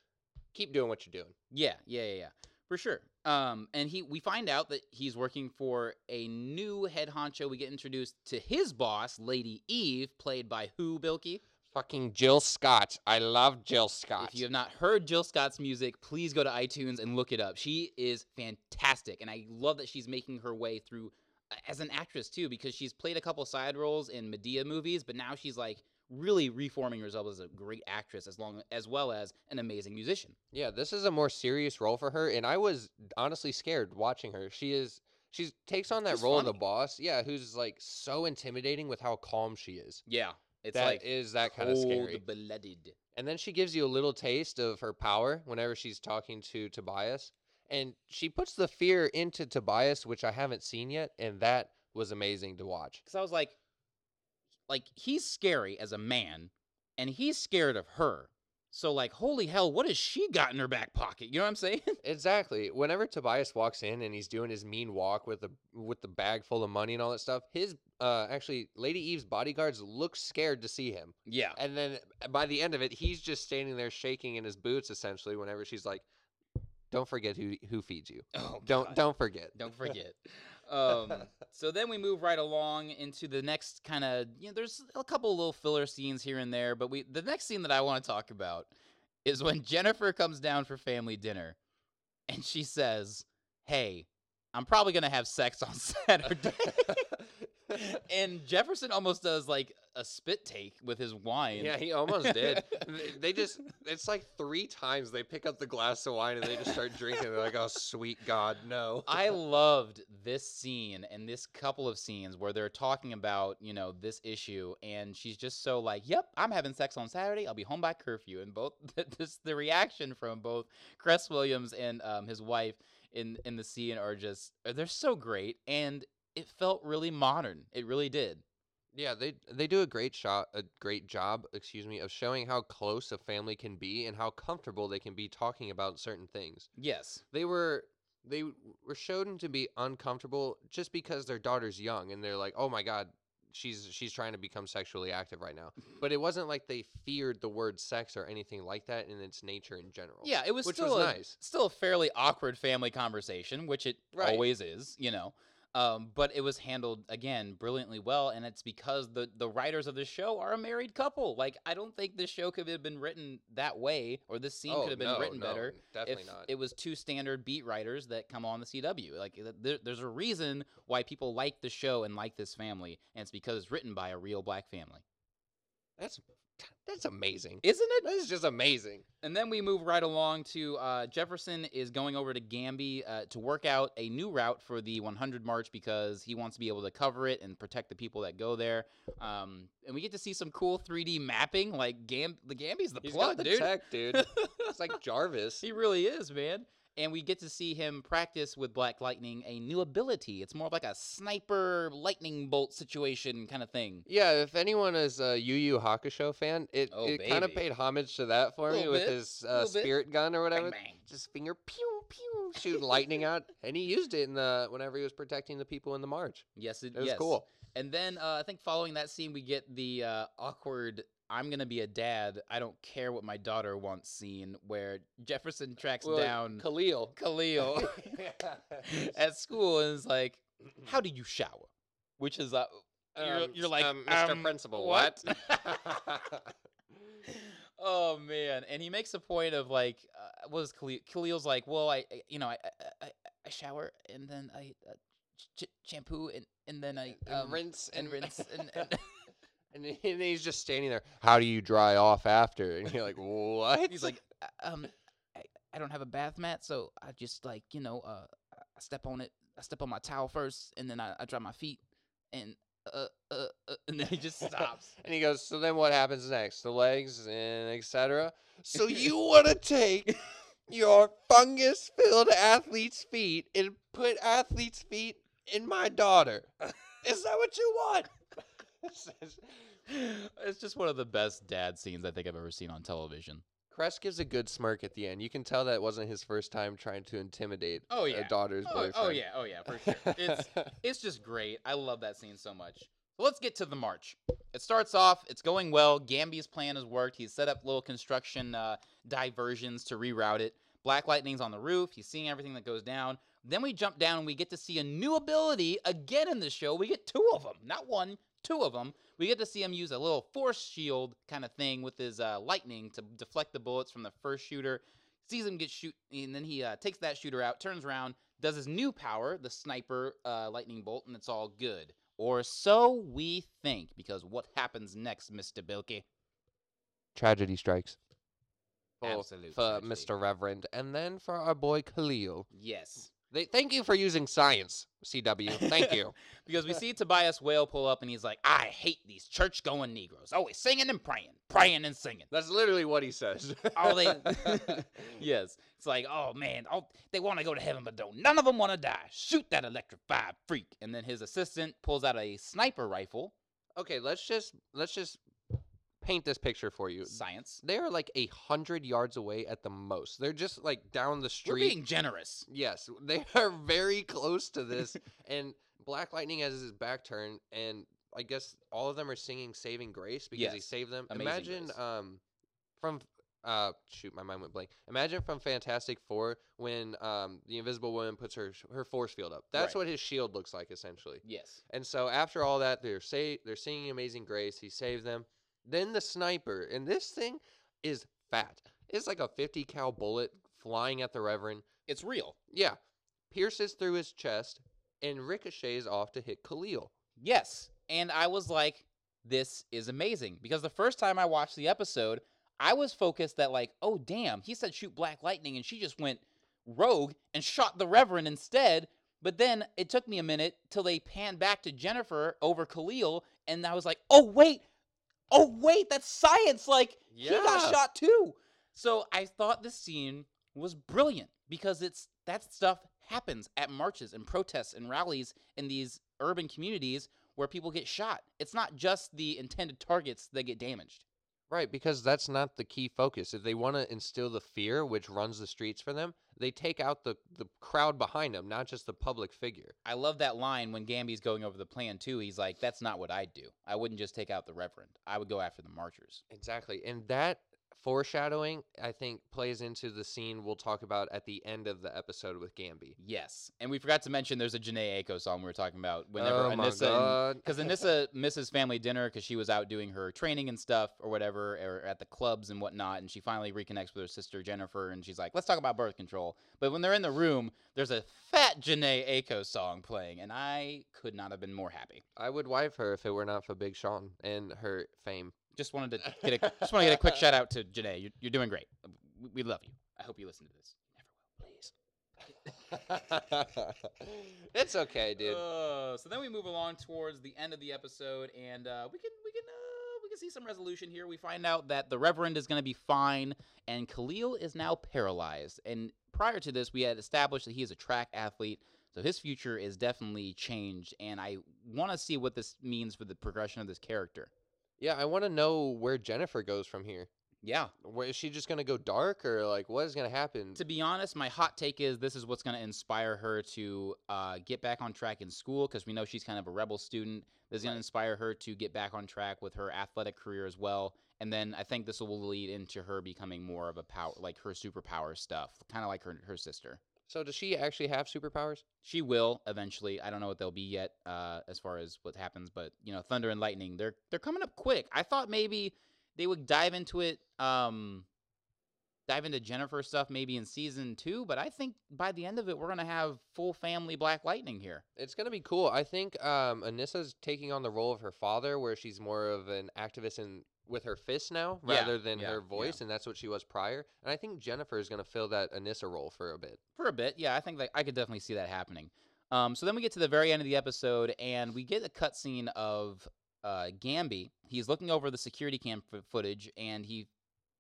Keep doing what you're doing. Yeah, yeah, yeah, yeah, for sure. Um, and he, we find out that he's working for a new head honcho. We get introduced to his boss, Lady Eve, played by who, Bilky? Fucking Jill Scott. I love Jill Scott. If you have not heard Jill Scott's music, please go to iTunes and look it up. She is fantastic, and I love that she's making her way through uh, as an actress too, because she's played a couple side roles in Madea movies, but now she's like really reforming herself as a great actress, as long as well as an amazing musician. Yeah, this is a more serious role for her, and I was honestly scared watching her. She is she takes on that She's role of the boss, yeah, who's like so intimidating with how calm she is. Yeah, it's That like is that kind of scary. cold-blooded. And then she gives you a little taste of her power whenever she's talking to Tobias, and she puts the fear into Tobias, which I haven't seen yet, and that was amazing to watch. Because I was like, like he's scary as a man, and he's scared of her. So like, holy hell, what has she got in her back pocket? You know what I'm saying? Exactly. Whenever Tobias walks in and he's doing his mean walk with the with the bag full of money and all that stuff, his uh actually Lady Eve's bodyguards look scared to see him. yeah. And then by the end of it, he's just standing there shaking in his boots essentially whenever she's like, "Don't forget who who feeds you. Oh, Don't don't forget." Don't forget. Um, so then we move right along into the next kind of you know there's a couple little filler scenes here and there, but we the next scene that I want to talk about is when Jennifer comes down for family dinner and she says, "Hey, I'm probably going to have sex on Saturday." and Jefferson almost does like a spit take with his wine. Yeah, he almost did. They- just it's like three times they pick up the glass of wine and they just start drinking. They're like, "Oh, sweet God, no." I loved this scene and this couple of scenes where they're talking about, you know, this issue and she's just so like, "Yep, I'm having sex on Saturday. I'll be home by curfew." And both this the reaction from both Cress Williams and um, his wife in in the scene are just they're so great and it felt really modern. It really did. Yeah, they they do a great shot, a great job, excuse me, of showing how close a family can be and how comfortable they can be talking about certain things. Yes. They were they were shown to be uncomfortable just because their daughter's young and they're like, "Oh my god, she's she's trying to become sexually active right now." But it wasn't like they feared the word sex or anything like that in its nature in general. Yeah, it was which still was a, nice. still a fairly awkward family conversation, which it Right. always is, you know. Um, but it was handled again brilliantly well, and it's because the the writers of this show are a married couple. Like I don't think this show could have been written that way, or this scene oh, could have been no, written no, better Definitely if not. it was two standard beat writers that come on the CW. Like there, there's a reason why people like the show and like this family, and it's because it's written by a real black family, That's that's amazing. isn't it? That is just amazing. And then we move right along to uh, Jefferson is going over to Gambi uh, to work out a new route for the 100 March because he wants to be able to cover it and protect the people that go there. Um, and we get to see some cool 3D mapping. Like Gam- the Gambi's the He's plug, got the dude. tech, dude. it's like Jarvis. he really is, man. And we get to see him practice with Black Lightning a new ability. It's more of like a sniper lightning bolt situation kind of thing. Yeah, if anyone is a Yu Yu Hakusho fan, it, Oh, it kind of paid homage to that for me with bit, his uh, little bit. spirit gun or whatever. Bang, bang. Just finger pew pew shooting lightning out, and he used it in the whenever he was protecting the people in the march. Yes, it, It was yes. cool. And then uh, I think following that scene, we get the uh, awkward "I'm gonna be a dad. I don't care what my daughter wants" scene, where Jefferson tracks Well, down Khalil. Khalil at school and is like, "How do you shower?" Which is uh, you're, Um, you're like, um, Mr. um, Principal, what? what? oh man, and he makes a point of like, uh, what is Khalil? Khalil's like, "Well, I, I- you know, I, I, I, shower and then I uh, ch- shampoo and and then I um, rinse and rinse and, and and then and then he's just standing there. How do you dry off after? And you're like, what? He's like, "Uh, um, I, I don't have a bath mat, so I just like you know, uh, I step on it. I step on my towel first, and then I, I dry my feet, and uh, uh, uh, and then he just stops. And he goes, so then what happens next? The legs and etc. So you want to take your fungus-filled athlete's feet and put athlete's feet in my daughter? Is that what you want? It's just one of the best dad scenes I think I've ever seen on television. Cress gives a good smirk at the end. You can tell that wasn't his first time trying to intimidate Oh, a yeah. daughter's Oh, boyfriend. oh yeah, oh yeah, for sure. It's it's just great. I love that scene so much. So let's get to the march. It starts off, it's going well. Gambi's plan has worked. He's set up little construction uh, diversions to reroute it. Black Lightning's on the roof. He's seeing everything that goes down. Then we jump down and we get to see a new ability again in the show. We get two of them, not one, two of them. We get to see him use a little force shield kind of thing with his uh, lightning to deflect the bullets from the first shooter. Sees him get shoot, and then he uh, takes that shooter out, turns around, does his new power, the sniper uh, lightning bolt, and it's all good. Or so we think, because what happens next, Mr. Bilky? Tragedy strikes. For, Absolute for tragedy. Mr. Reverend, and then for our boy Khalil. Yes. They, thank you for using science, CW. Thank you. Because we see Tobias Whale pull up and he's like, I hate these church going Negroes. Always singing and praying, praying and singing. That's literally what he says. Oh, they. yes. It's like, oh, man. Oh, they want to go to heaven, but don't. None of them want to die. Shoot that electrified freak. And then his assistant pulls out a sniper rifle. okay, let's just let's just paint this picture for you. Science. They are like a hundred yards away at the most. They're just like down the street. We're being generous. Yes, they are very close to this. and Black Lightning has his back turned, and I guess all of them are singing "Saving Grace" because he saved them. Amazing Imagine Grace. um, from uh, shoot, my mind went blank. Imagine from Fantastic Four when um the Invisible Woman puts her her force field up. That's Right. what his shield looks like essentially. Yes. And so after all that, they're say they're singing "Amazing Grace." He saved them. Then the sniper, and this thing is fat. It's like a 50 cal bullet flying at the Reverend. It's real. Yeah, pierces through his chest and ricochets off to hit Khalil. Yes. And I was like, this is amazing. Because the first time I watched the episode, I was focused that, like, oh, damn, he said shoot Black Lightning, and she just went rogue and shot the Reverend instead. But then it took me a minute till they panned back to Jennifer over Khalil, and I was like, oh, wait. Oh, wait, that's science. Like, he got shot too. So I thought this scene was brilliant because it's that stuff happens at marches and protests and rallies in these urban communities where people get shot. It's not just the intended targets that get damaged. Right, because that's not the key focus. If they want to instill the fear which runs the streets for them, they take out the, the crowd behind them, not just the public figure. I love that line when Gambi's going over the plan too. He's like, "That's not what I'd do. I wouldn't just take out the Reverend. I would go after the marchers." Exactly. And that foreshadowing, I think, plays into the scene we'll talk about at the end of the episode with Gambi. Yes, and we forgot to mention there's a Jhené Aiko song we were talking about. Whenever oh Anissa because Anissa misses family dinner because she was out doing her training and stuff or whatever, or at the clubs and whatnot, and she finally reconnects with her sister Jennifer, and she's like, "Let's talk about birth control." But when they're in the room, there's a fat Jhené Aiko song playing, and I could not have been more happy. I would wife her if it were not for Big Sean and her fame. Just wanted to get a just want to get a quick shout out to Jhené. You're, you're doing great. We, we love you. I hope you listen to this. Never will, please. it's okay, dude. Uh, so then we move along towards the end of the episode, and uh, we can we can uh, we can see some resolution here. We find out that the Reverend is going to be fine, and Khalil is now paralyzed. And prior to this, we had established that he is a track athlete, so his future is definitely changed. And I want to see what this means for the progression of this character. Yeah, I want to know where Jennifer goes from here. Yeah. Where is she just gonna go dark, or like what is gonna happen? To be honest, my hot take is this is what's going to inspire her to uh, get back on track in school because we know she's kind of a rebel student. This is going to inspire her to get back on track with her athletic career as well. And then I think this will lead into her becoming more of a power, like her superpower stuff, kind of like her her sister. So does she actually have superpowers? She will eventually. I don't know what they'll be yet, uh, as far as what happens, but you know, Thunder and Lightning, they're they're coming up quick. I thought maybe they would dive into it, um, dive into Jennifer stuff maybe in season two, but I think by the end of it, we're gonna have full family Black Lightning here. It's gonna be cool. I think um, Anissa's taking on the role of her father, where she's more of an activist in with her fists now Yeah, rather than yeah, her yeah. voice, and that's what she was prior. And I think Jennifer is gonna fill that Anissa role for a bit. For a bit, yeah, I think that I could definitely see that happening. Um, so then we get to the very end of the episode, and we get a cutscene of uh, Gambi. He's looking over the security cam f- footage, and he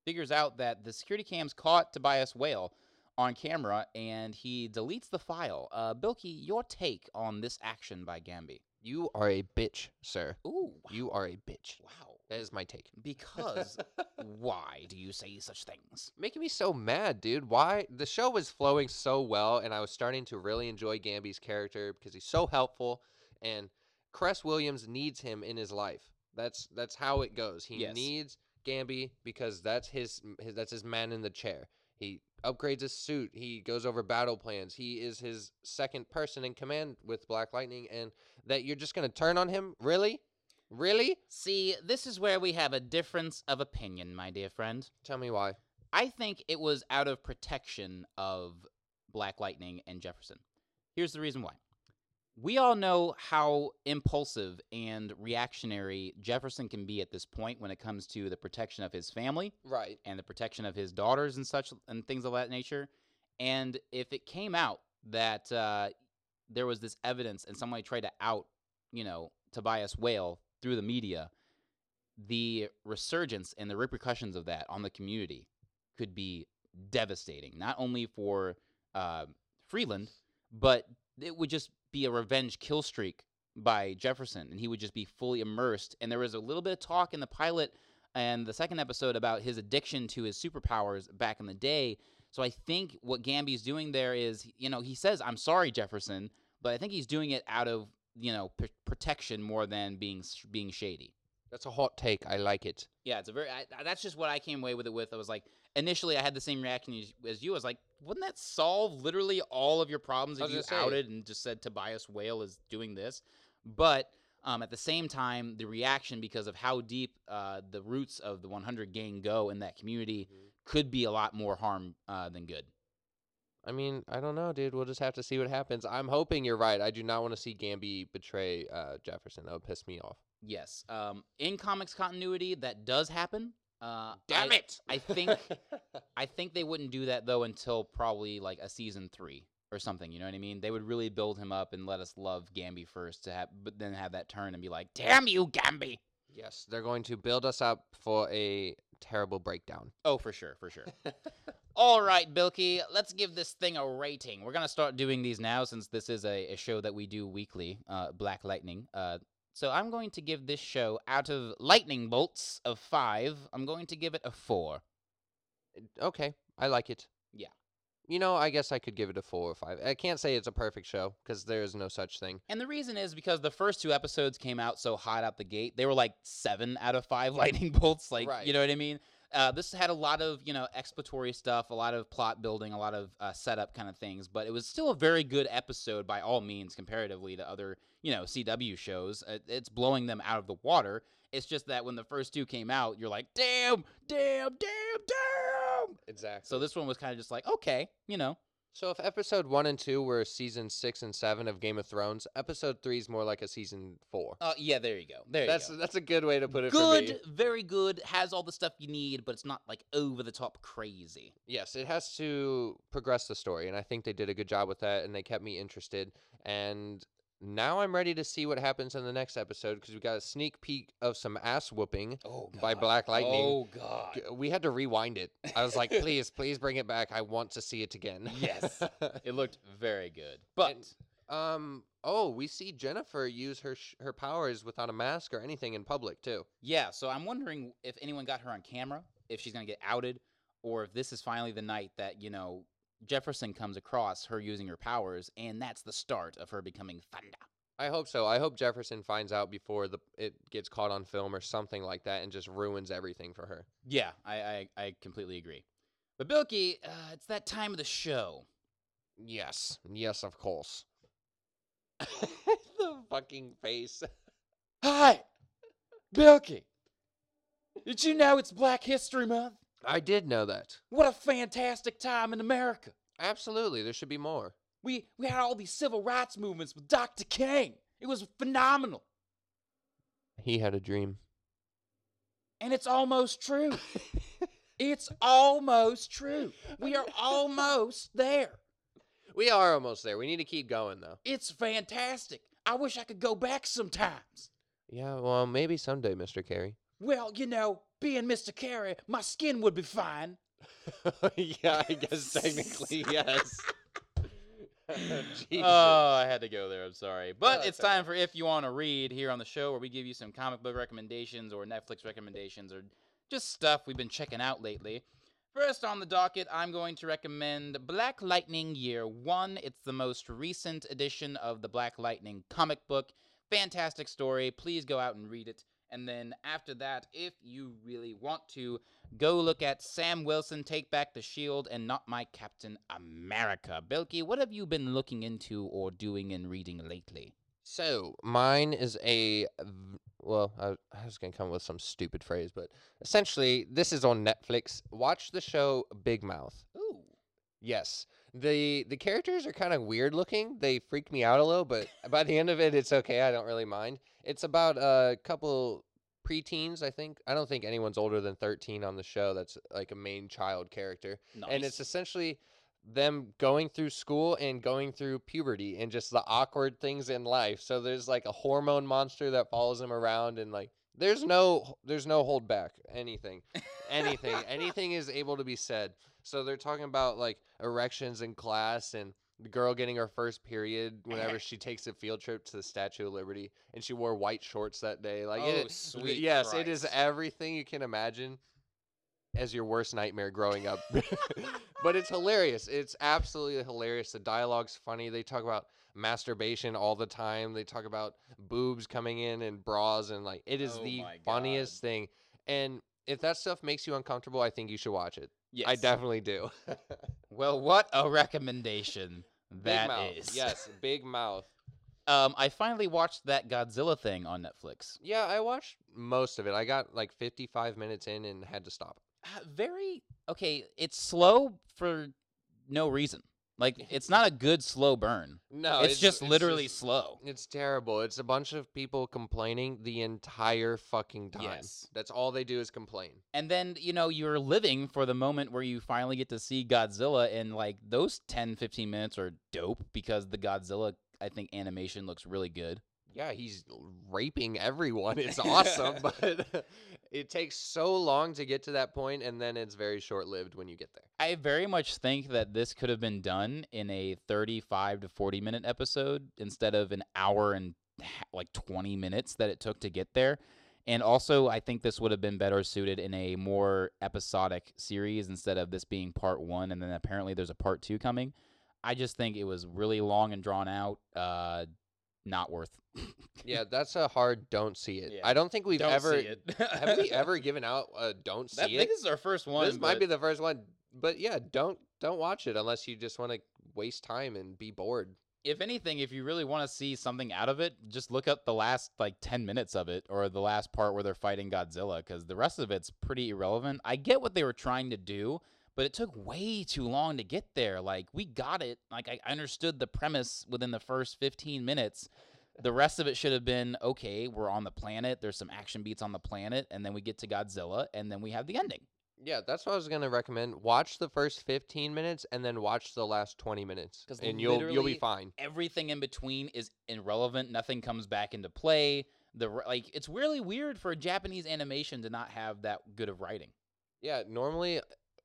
figures out that the security cam's caught Tobias Whale on camera, and he deletes the file. Uh, Bilky, your take on this action by Gambi? You are a bitch, sir. Ooh, You are a bitch. wow. That is my take. Because why do you say such things? Making me so mad, dude. Why? The show was flowing so well, and I was starting to really enjoy Gambi's character because he's so helpful, and Cress Williams needs him in his life. That's that's how it goes. He Yes. needs Gambi because that's his, his that's his man in the chair. He upgrades his suit. He goes over battle plans. He is his second person in command with Black Lightning, and that you're just gonna turn on him? Really? Really? See, this is where we have a difference of opinion, my dear friend. Tell me why. I think it was out of protection of Black Lightning and Jefferson. Here's the reason why. We all know how impulsive and reactionary Jefferson can be at this point when it comes to the protection of his family Right. and the protection of his daughters and such and things of that nature. And if it came out that uh, there was this evidence and somebody tried to out, you know, Tobias Whale through the media, the resurgence and the repercussions of that on the community could be devastating, not only for uh, Freeland, but it would just be a revenge kill streak by Jefferson, and he would just be fully immersed. And there was a little bit of talk in the pilot and the second episode about his addiction to his superpowers back in the day. So I think what Gambi's doing there is, you know, he says, "I'm sorry, Jefferson," but I think he's doing it out of you know pr- protection more than being being shady. That's a hot take. I like it. Yeah, it's a very. I, that's just what I came away with it with. I was like, initially, I had the same reaction as, as you. I was like, wouldn't that solve literally all of your problems if you say- outed and just said Tobias Whale is doing this? But um, at the same time, the reaction because of how deep uh, the roots of the 100 gang go in that community could be a lot more harm uh, than good. I mean, I don't know, dude. We'll just have to see what happens. I'm hoping you're right. I do not want to see Gambi betray uh, Jefferson. That would piss me off. Yes. Um, in comics continuity, that does happen. Uh, Damn I, it! I think I think they wouldn't do that though until probably like a season three or something. You know what I mean? They would really build him up and let us love Gambi first to have, but then have that turn and be like, "Damn you, Gambi!" yes, they're going to build us up for a terrible breakdown. Oh, for sure, for sure. All right, Bilky, let's give this thing a rating. We're gonna start doing these now since this is a, a show that we do weekly, uh, Black Lightning. Uh, so I'm going to give this show out of lightning bolts of five. I'm going to give it a four. Okay, I like it. Yeah. You know, I guess I could give it a four or five. I can't say it's a perfect show because there is no such thing. And the reason is because the first two episodes came out so hot out the gate. They were like seven out of five lightning bolts. Like, Right. you know what I mean? Uh, this had a lot of, you know, exploratory stuff, a lot of plot building, a lot of uh, setup kind of things, but it was still a very good episode by all means comparatively to other, you know, CW shows. It's blowing them out of the water. It's just that when the first two came out, you're like, damn, damn, damn, damn. Exactly. So this one was kind of just like, okay, you know, So if episode one and two were season six and seven of Game of Thrones, episode three is more like a season four. uh, yeah, there you go. There that's you go. that's a good way to put it. For me. good, very good. Has all the stuff you need, but it's not like over the top crazy. Yes, it has to progress the story, and I think they did a good job with that, and they kept me interested. And now I'm ready to see what happens in the next episode because we got a sneak peek of some ass whooping. Oh, By Black Lightning. Oh God. We had to rewind it. I was like, please, please bring it back. I want to see it again. Yes. It looked very good, but um. Oh, we see Jennifer use her sh- her powers without a mask or anything in public too. yeah. So I'm wondering if anyone got her on camera, if she's gonna get outed, or if this is finally the night that you know Jefferson comes across her using her powers, and that's the start of her becoming Thunder. I hope so. I hope Jefferson finds out before the it gets caught on film or something like that and just ruins everything for her. Yeah, I I, I completely agree. But Bilky, uh, it's that time of the show. Yes. Yes, of course. the fucking face. Hi, Bilky. Did you know it's Black History Month? I did know that. What a fantastic time in America. Absolutely. There should be more. We we had all these civil rights movements with Dr. King. It was phenomenal. He had a dream. And it's almost true. it's almost true. We are almost there. We are almost there. We need to keep going though. It's fantastic. I wish I could go back sometimes. Yeah, well, maybe someday, Mr. Carey. Well, you know, being Mr. Carey, my skin would be fine. yeah, I guess technically yes. Jesus. Oh, I had to go there. I'm sorry. But Oh, it's it's time for If You Want to Read here on the show where we give you some comic book recommendations or Netflix recommendations or just stuff we've been checking out lately. First on the docket, I'm going to recommend Black Lightning Year 1. It's the most recent edition of the Black Lightning comic book. Fantastic story. Please go out and read it. And then after that, if you really want to, go look at Sam Wilson Take Back the Shield and Not My Captain America. Bilky, what have you been looking into or doing and reading lately? So mine is a v- well, I, I was gonna come up with some stupid phrase, but essentially, this is on Netflix. Watch the show Big Mouth. Ooh. Yes, the the characters are kind of weird looking. They freak me out a little, but by the end of it, it's okay. I don't really mind. It's about a couple preteens, I think. I don't think anyone's older than thirteen on the show. That's like a main child character Nice. and it's essentially them going through school and going through puberty and just the awkward things in life. So there's like a hormone monster that follows them around and like there's no there's no hold back anything. Anything anything is able to be said. So they're talking about like erections in class and the girl getting her first period whenever she takes a field trip to the Statue of Liberty, and she wore white shorts that day. Like, Oh, it, sweet yes, it is everything you can imagine as your worst nightmare growing up. but it's hilarious. It's absolutely hilarious. The dialogue's funny. They talk about masturbation all the time. They talk about boobs coming in and bras and like it is Oh the funniest thing. And if that stuff makes you uncomfortable, I think you should watch it. Yes. I definitely do. Well, what a recommendation big that mouth. is. Yes, big mouth. Um, I finally watched that Godzilla thing on Netflix. Yeah, I watched most of it. I got like 55 minutes in and had to stop. Uh, Very okay. It's slow for no reason. Like it's not a good slow burn. No, it's, just it's literally just- slow. It's terrible. It's a bunch of people complaining the entire fucking time. Yes. That's all they do is complain. And then, you know, you're living for the moment where you finally get to see Godzilla and like those 10 15 minutes are dope because the Godzilla I think animation looks really good. Yeah, he's raping everyone. It's awesome, but it takes so long to get to that point and then it's very short-lived when you get there. I very much think that this could have been done in a 35 to 40 minute episode instead of an hour and like 20 minutes that it took to get there. And also, I think this would have been better suited in a more episodic series instead of this being part one and then apparently there's a part two coming. I just think it was really long and drawn out. Uh, not worth. Yeah, that's a hard don't see it. Yeah. I don't think we've Don't ever see it. have we ever given out a don't see I think it. this is our first one. this might be the first one, but yeah, don't don't watch it unless you just want to waste time and be bored. if anything, if you really want to see something out of it, just look up the last like 10 minutes of it or the last part where they're fighting Godzilla because the rest of it's pretty irrelevant. I get what they were trying to do, but it took way too long to get there. Like, we got it. Like, I understood the premise within the first 15 minutes. The rest of it should have been okay, we're on the planet, there's some action beats on the planet, and then we get to Godzilla, and then we have the ending. Yeah, that's what I was gonna recommend. Watch the first fifteen minutes and then watch the last twenty minutes, and you'll you'll be fine. everything in between is irrelevant. Nothing comes back into play. The like it's really weird for a Japanese animation to not have that good of writing. Yeah, normally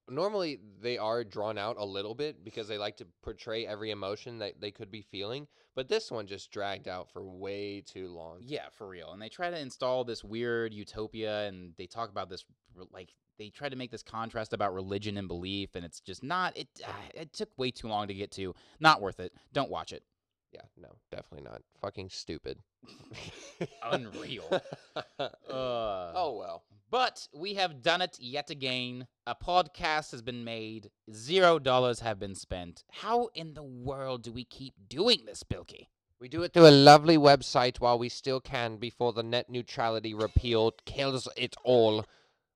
normally they are drawn out a little bit because they like to portray every emotion that they could be feeling, but this one just dragged out for way too long. Yeah, for real. And they try to install this weird utopia, and they talk about this like they try to make this contrast about religion and belief, and it's just not. It uh, it took way too long to get to. Not worth it. Don't watch it. Yeah, no, definitely not. Fucking stupid. Unreal. Uh, oh well. But we have done it yet again. A podcast has been made. Zero dollars have been spent. How in the world do we keep doing this, Bilky? We do it through a lovely website while we still can before the net neutrality repeal kills it all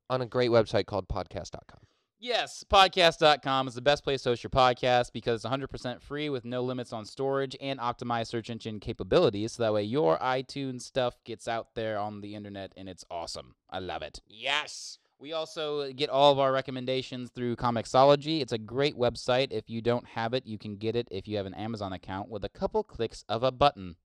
on a great website called podcast.com. Yes, podcast.com is the best place to host your podcast because it's 100% free with no limits on storage and optimized search engine capabilities. So that way your iTunes stuff gets out there on the internet and it's awesome. I love it. Yes. We also get all of our recommendations through Comixology. It's a great website. If you don't have it, you can get it if you have an Amazon account with a couple clicks of a button.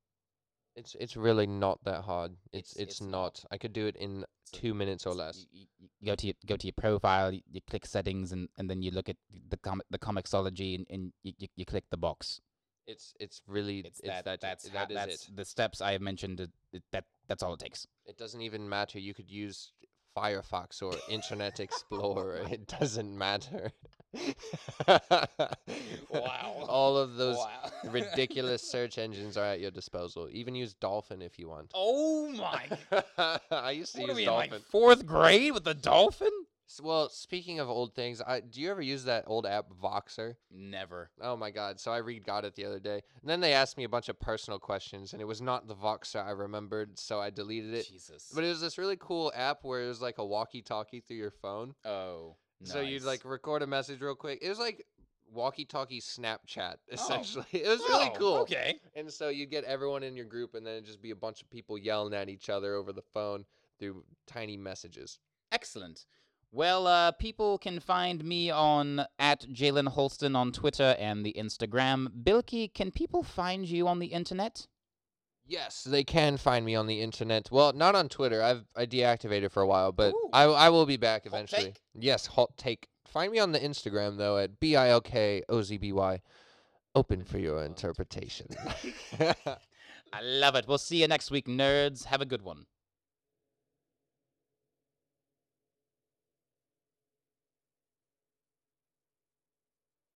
It's it's really not that hard. It's It's- it's, not. I could do it in a- two minutes or less. You, you- go to your, go to your profile, you, you click settings, and, and then you look at the comic the Comixology, and, and you, you, you click the box. It's it's really It's, it's, that, that that's that is that's it. the steps I have mentioned. It- that that's all it takes. It doesn't even matter. You could use Firefox or Internet Explorer. It doesn't matter. Wow. All of those ridiculous search engines are at your disposal. Even use Dolphin if you want. Oh my! I used to What are use we in Dolphin. like fourth grade with the dolphin? Well, speaking of old things, I do you ever use that old app Voxer? Never. Oh my god! So I read got it the other day, and then they asked me a bunch of personal questions, and it was not the Voxer I remembered, so I deleted it. Jesus. But it was this really cool app where it was like a walkie-talkie through your phone. oh. So you'd like record a message real quick. It was like walkie-talkie Snapchat oh. essentially. Oh. It was Oh, really cool. Okay. And so you'd get everyone in your group, and then it'd just be a bunch of people yelling at each other over the phone through tiny messages. Excellent. Well, uh, people can find me on at Jalen Holsten on Twitter and the Instagram. Bilky, can people find you on the internet? Yes, they can find me on the internet. Well, not on Twitter. I've I deactivated for a while, but Ooh. I I will be back eventually. Yes, hot take. Find me on the Instagram though at b i l k o z b y. open for your interpretation. I love it. We'll see you next week, nerds. Have a good one.